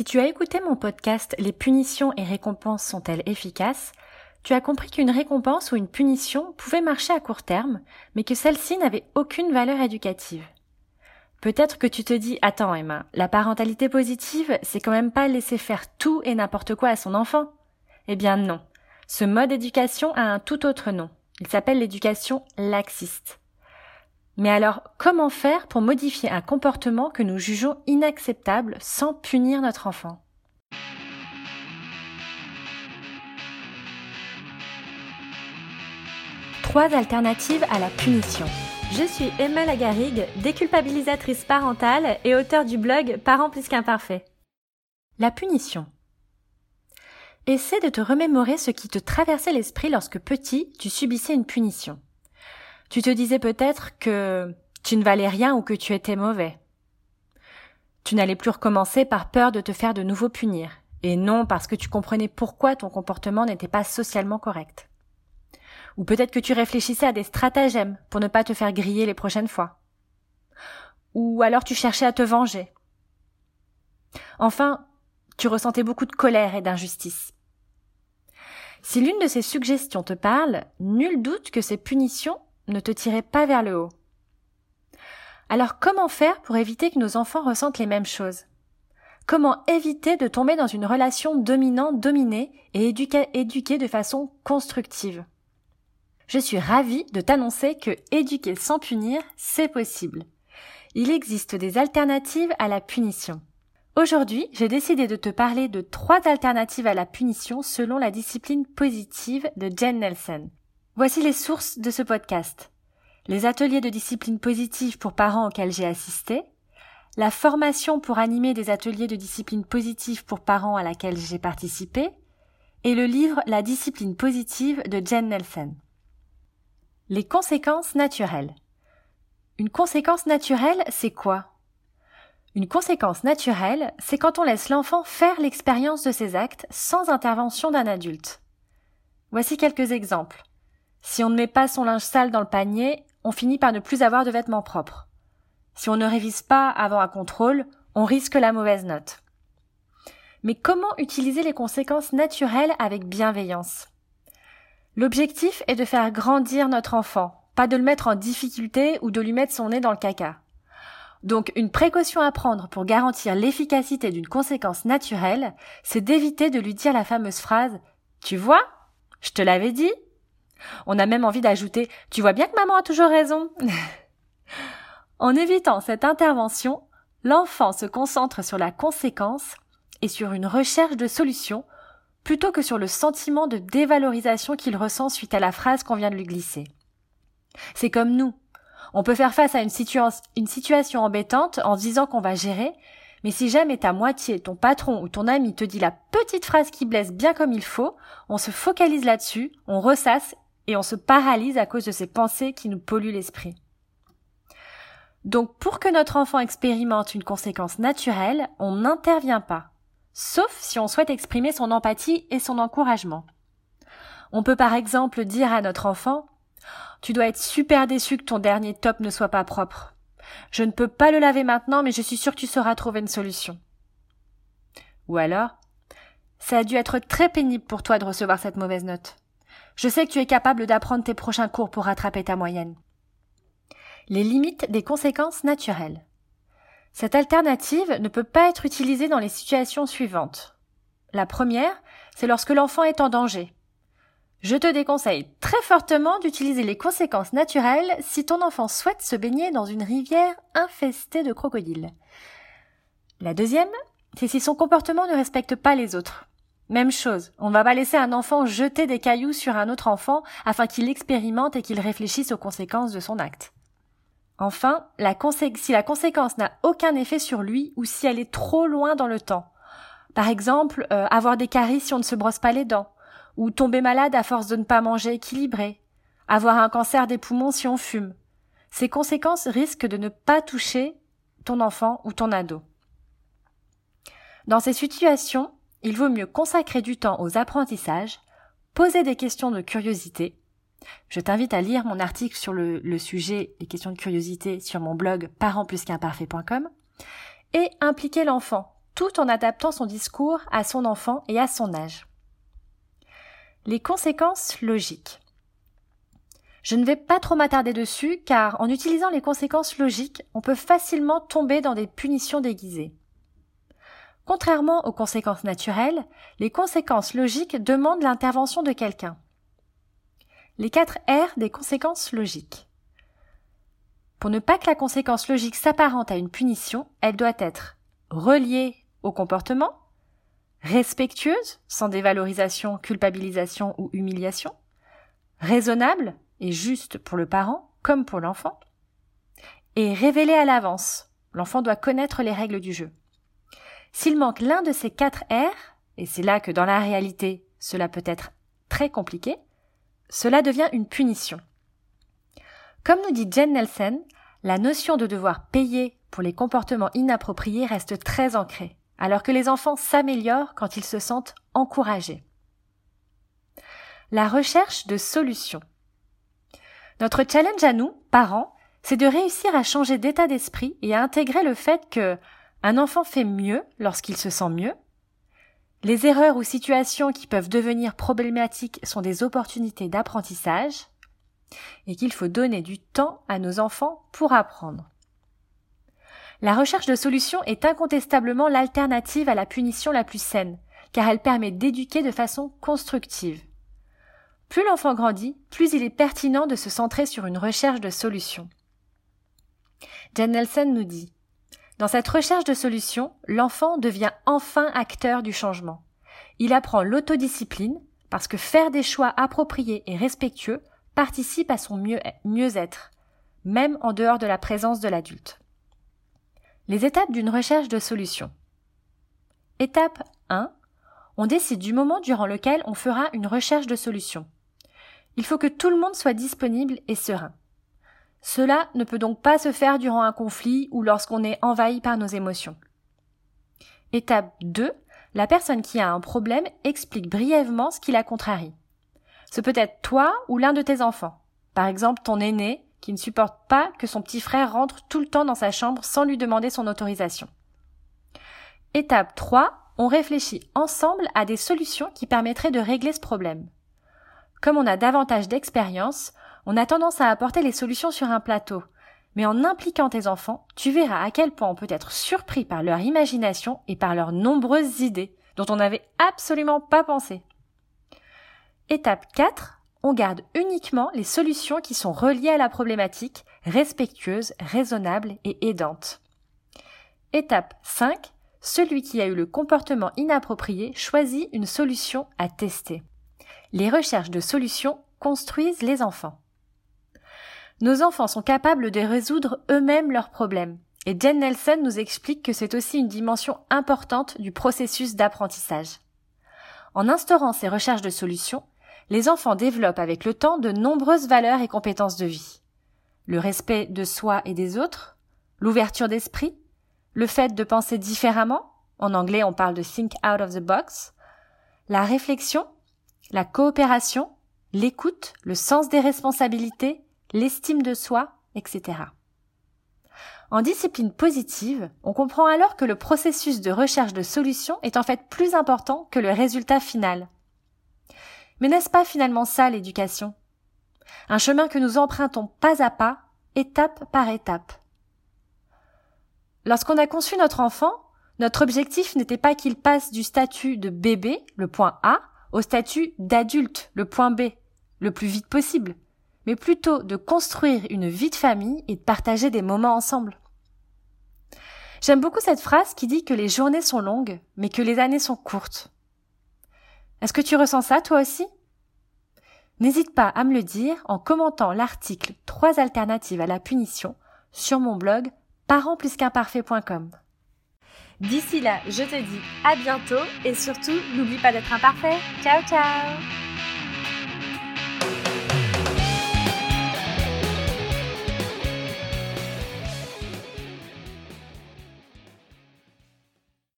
Si tu as écouté mon podcast Les punitions et récompenses sont-elles efficaces? Tu as compris qu'une récompense ou une punition pouvait marcher à court terme, mais que celle-ci n'avait aucune valeur éducative. Peut-être que tu te dis, attends Emma, la parentalité positive, c'est quand même pas laisser faire tout et n'importe quoi à son enfant? Eh bien non. Ce mode d'éducation a un tout autre nom. Il s'appelle l'éducation laxiste. Mais alors, comment faire pour modifier un comportement que nous jugeons inacceptable sans punir notre enfant? Trois alternatives à la punition. Je suis Emma Lagarigue, déculpabilisatrice parentale et auteure du blog Parents plus qu'imparfaits. La punition. Essaie de te remémorer ce qui te traversait l'esprit lorsque petit, tu subissais une punition. Tu te disais peut-être que tu ne valais rien ou que tu étais mauvais. Tu n'allais plus recommencer par peur de te faire de nouveau punir, et non parce que tu comprenais pourquoi ton comportement n'était pas socialement correct. Ou peut-être que tu réfléchissais à des stratagèmes pour ne pas te faire griller les prochaines fois. Ou alors tu cherchais à te venger. Enfin, tu ressentais beaucoup de colère et d'injustice. Si l'une de ces suggestions te parle, nul doute que ces punitions ne te tiraient pas vers le haut. Alors comment faire pour éviter que nos enfants ressentent les mêmes choses? Comment éviter de tomber dans une relation dominant-dominée et éduquer de façon constructive? Je suis ravie de t'annoncer que éduquer sans punir, c'est possible. Il existe des alternatives à la punition. Aujourd'hui, j'ai décidé de te parler de trois alternatives à la punition selon la discipline positive de Jen Nelson. Voici les sources de ce podcast. Les ateliers de discipline positive pour parents auxquels j'ai assisté, la formation pour animer des ateliers de discipline positive pour parents à laquelle j'ai participé, et le livre La discipline positive de Jen Nelson. Les conséquences naturelles. Une conséquence naturelle, c'est quoi? Une conséquence naturelle, c'est quand on laisse l'enfant faire l'expérience de ses actes sans intervention d'un adulte. Voici quelques exemples. Si on ne met pas son linge sale dans le panier, on finit par ne plus avoir de vêtements propres. Si on ne révise pas avant un contrôle, on risque la mauvaise note. Mais comment utiliser les conséquences naturelles avec bienveillance? L'objectif est de faire grandir notre enfant, pas de le mettre en difficulté ou de lui mettre son nez dans le caca. Donc une précaution à prendre pour garantir l'efficacité d'une conséquence naturelle, c'est d'éviter de lui dire la fameuse phrase Tu vois? Je te l'avais dit? On a même envie d'ajouter Tu vois bien que maman a toujours raison En évitant cette intervention, l'enfant se concentre sur la conséquence et sur une recherche de solution plutôt que sur le sentiment de dévalorisation qu'il ressent suite à la phrase qu'on vient de lui glisser. C'est comme nous. On peut faire face à une, situation embêtante en se disant qu'on va gérer, mais si jamais ta moitié, ton patron ou ton ami te dit la petite phrase qui blesse bien comme il faut, on se focalise là-dessus, on ressasse et on se paralyse à cause de ces pensées qui nous polluent l'esprit. Donc pour que notre enfant expérimente une conséquence naturelle, on n'intervient pas, sauf si on souhaite exprimer son empathie et son encouragement. On peut par exemple dire à notre enfant tu dois être super déçu que ton dernier top ne soit pas propre. Je ne peux pas le laver maintenant, mais je suis sûre que tu sauras trouver une solution. Ou alors, ça a dû être très pénible pour toi de recevoir cette mauvaise note. Je sais que tu es capable d'apprendre tes prochains cours pour rattraper ta moyenne. Les limites des conséquences naturelles. Cette alternative ne peut pas être utilisée dans les situations suivantes. La première, c'est lorsque l'enfant est en danger, je te déconseille très fortement d'utiliser les conséquences naturelles si ton enfant souhaite se baigner dans une rivière infestée de crocodiles. La deuxième, c'est si son comportement ne respecte pas les autres. Même chose, on va pas laisser un enfant jeter des cailloux sur un autre enfant afin qu'il expérimente et qu'il réfléchisse aux conséquences de son acte. Enfin, si la conséquence n'a aucun effet sur lui ou si elle est trop loin dans le temps. Par exemple, euh, avoir des caries si on ne se brosse pas les dents, ou tomber malade à force de ne pas manger équilibré, avoir un cancer des poumons si on fume. Ces conséquences risquent de ne pas toucher ton enfant ou ton ado. Dans ces situations, il vaut mieux consacrer du temps aux apprentissages, poser des questions de curiosité. Je t'invite à lire mon article sur le, sujet les questions de curiosité sur mon blog parentsplusqu'imparfait.com et impliquer l'enfant tout en adaptant son discours à son enfant et à son âge. Les conséquences logiques. Je ne vais pas trop m'attarder dessus car en utilisant les conséquences logiques, on peut facilement tomber dans des punitions déguisées. Contrairement aux conséquences naturelles, les conséquences logiques demandent l'intervention de quelqu'un. Les quatre R des conséquences logiques. Pour ne pas que la conséquence logique s'apparente à une punition, elle doit être reliée au comportement, respectueuse, sans dévalorisation, culpabilisation ou humiliation, raisonnable et juste pour le parent comme pour l'enfant, et révélée à l'avance. L'enfant doit connaître les règles du jeu. S'il manque l'un de ces quatre R, et c'est là que dans la réalité cela peut être très compliqué, cela devient une punition. Comme nous dit Jen Nelson, la notion de devoir payer pour les comportements inappropriés reste très ancrée, alors que les enfants s'améliorent quand ils se sentent encouragés. La recherche de solutions. Notre challenge à nous, parents, c'est de réussir à changer d'état d'esprit et à intégrer le fait que un enfant fait mieux lorsqu'il se sent mieux. Les erreurs ou situations qui peuvent devenir problématiques sont des opportunités d'apprentissage et qu'il faut donner du temps à nos enfants pour apprendre. La recherche de solutions est incontestablement l'alternative à la punition la plus saine, car elle permet d'éduquer de façon constructive. Plus l'enfant grandit, plus il est pertinent de se centrer sur une recherche de solutions. Jen Nelson nous dit Dans cette recherche de solutions, l'enfant devient enfin acteur du changement. Il apprend l'autodiscipline, parce que faire des choix appropriés et respectueux participe à son mieux-être, même en dehors de la présence de l'adulte. Les étapes d'une recherche de solution. Étape 1. On décide du moment durant lequel on fera une recherche de solution. Il faut que tout le monde soit disponible et serein. Cela ne peut donc pas se faire durant un conflit ou lorsqu'on est envahi par nos émotions. Étape 2. La personne qui a un problème explique brièvement ce qui la contrarie. Ce peut être toi ou l'un de tes enfants. Par exemple, ton aîné qui ne supporte pas que son petit frère rentre tout le temps dans sa chambre sans lui demander son autorisation. Étape 3. On réfléchit ensemble à des solutions qui permettraient de régler ce problème. Comme on a davantage d'expérience, on a tendance à apporter les solutions sur un plateau. Mais en impliquant tes enfants, tu verras à quel point on peut être surpris par leur imagination et par leurs nombreuses idées dont on n'avait absolument pas pensé. Étape 4. On garde uniquement les solutions qui sont reliées à la problématique, respectueuses, raisonnables et aidantes. Étape 5. Celui qui a eu le comportement inapproprié choisit une solution à tester. Les recherches de solutions construisent les enfants. Nos enfants sont capables de résoudre eux-mêmes leurs problèmes. Et Jen Nelson nous explique que c'est aussi une dimension importante du processus d'apprentissage. En instaurant ces recherches de solutions, les enfants développent avec le temps de nombreuses valeurs et compétences de vie. Le respect de soi et des autres, l'ouverture d'esprit, le fait de penser différemment, en anglais on parle de think out of the box, la réflexion, la coopération, l'écoute, le sens des responsabilités, l'estime de soi, etc. En discipline positive, on comprend alors que le processus de recherche de solutions est en fait plus important que le résultat final. Mais n'est-ce pas finalement ça l'éducation? Un chemin que nous empruntons pas à pas, étape par étape. Lorsqu'on a conçu notre enfant, notre objectif n'était pas qu'il passe du statut de bébé, le point A, au statut d'adulte, le point B, le plus vite possible, mais plutôt de construire une vie de famille et de partager des moments ensemble. J'aime beaucoup cette phrase qui dit que les journées sont longues, mais que les années sont courtes. Est-ce que tu ressens ça toi aussi? N'hésite pas à me le dire en commentant l'article Trois alternatives à la punition sur mon blog parentsplusqu'imparfait.com. D'ici là, je te dis à bientôt et surtout, n'oublie pas d'être imparfait. Ciao ciao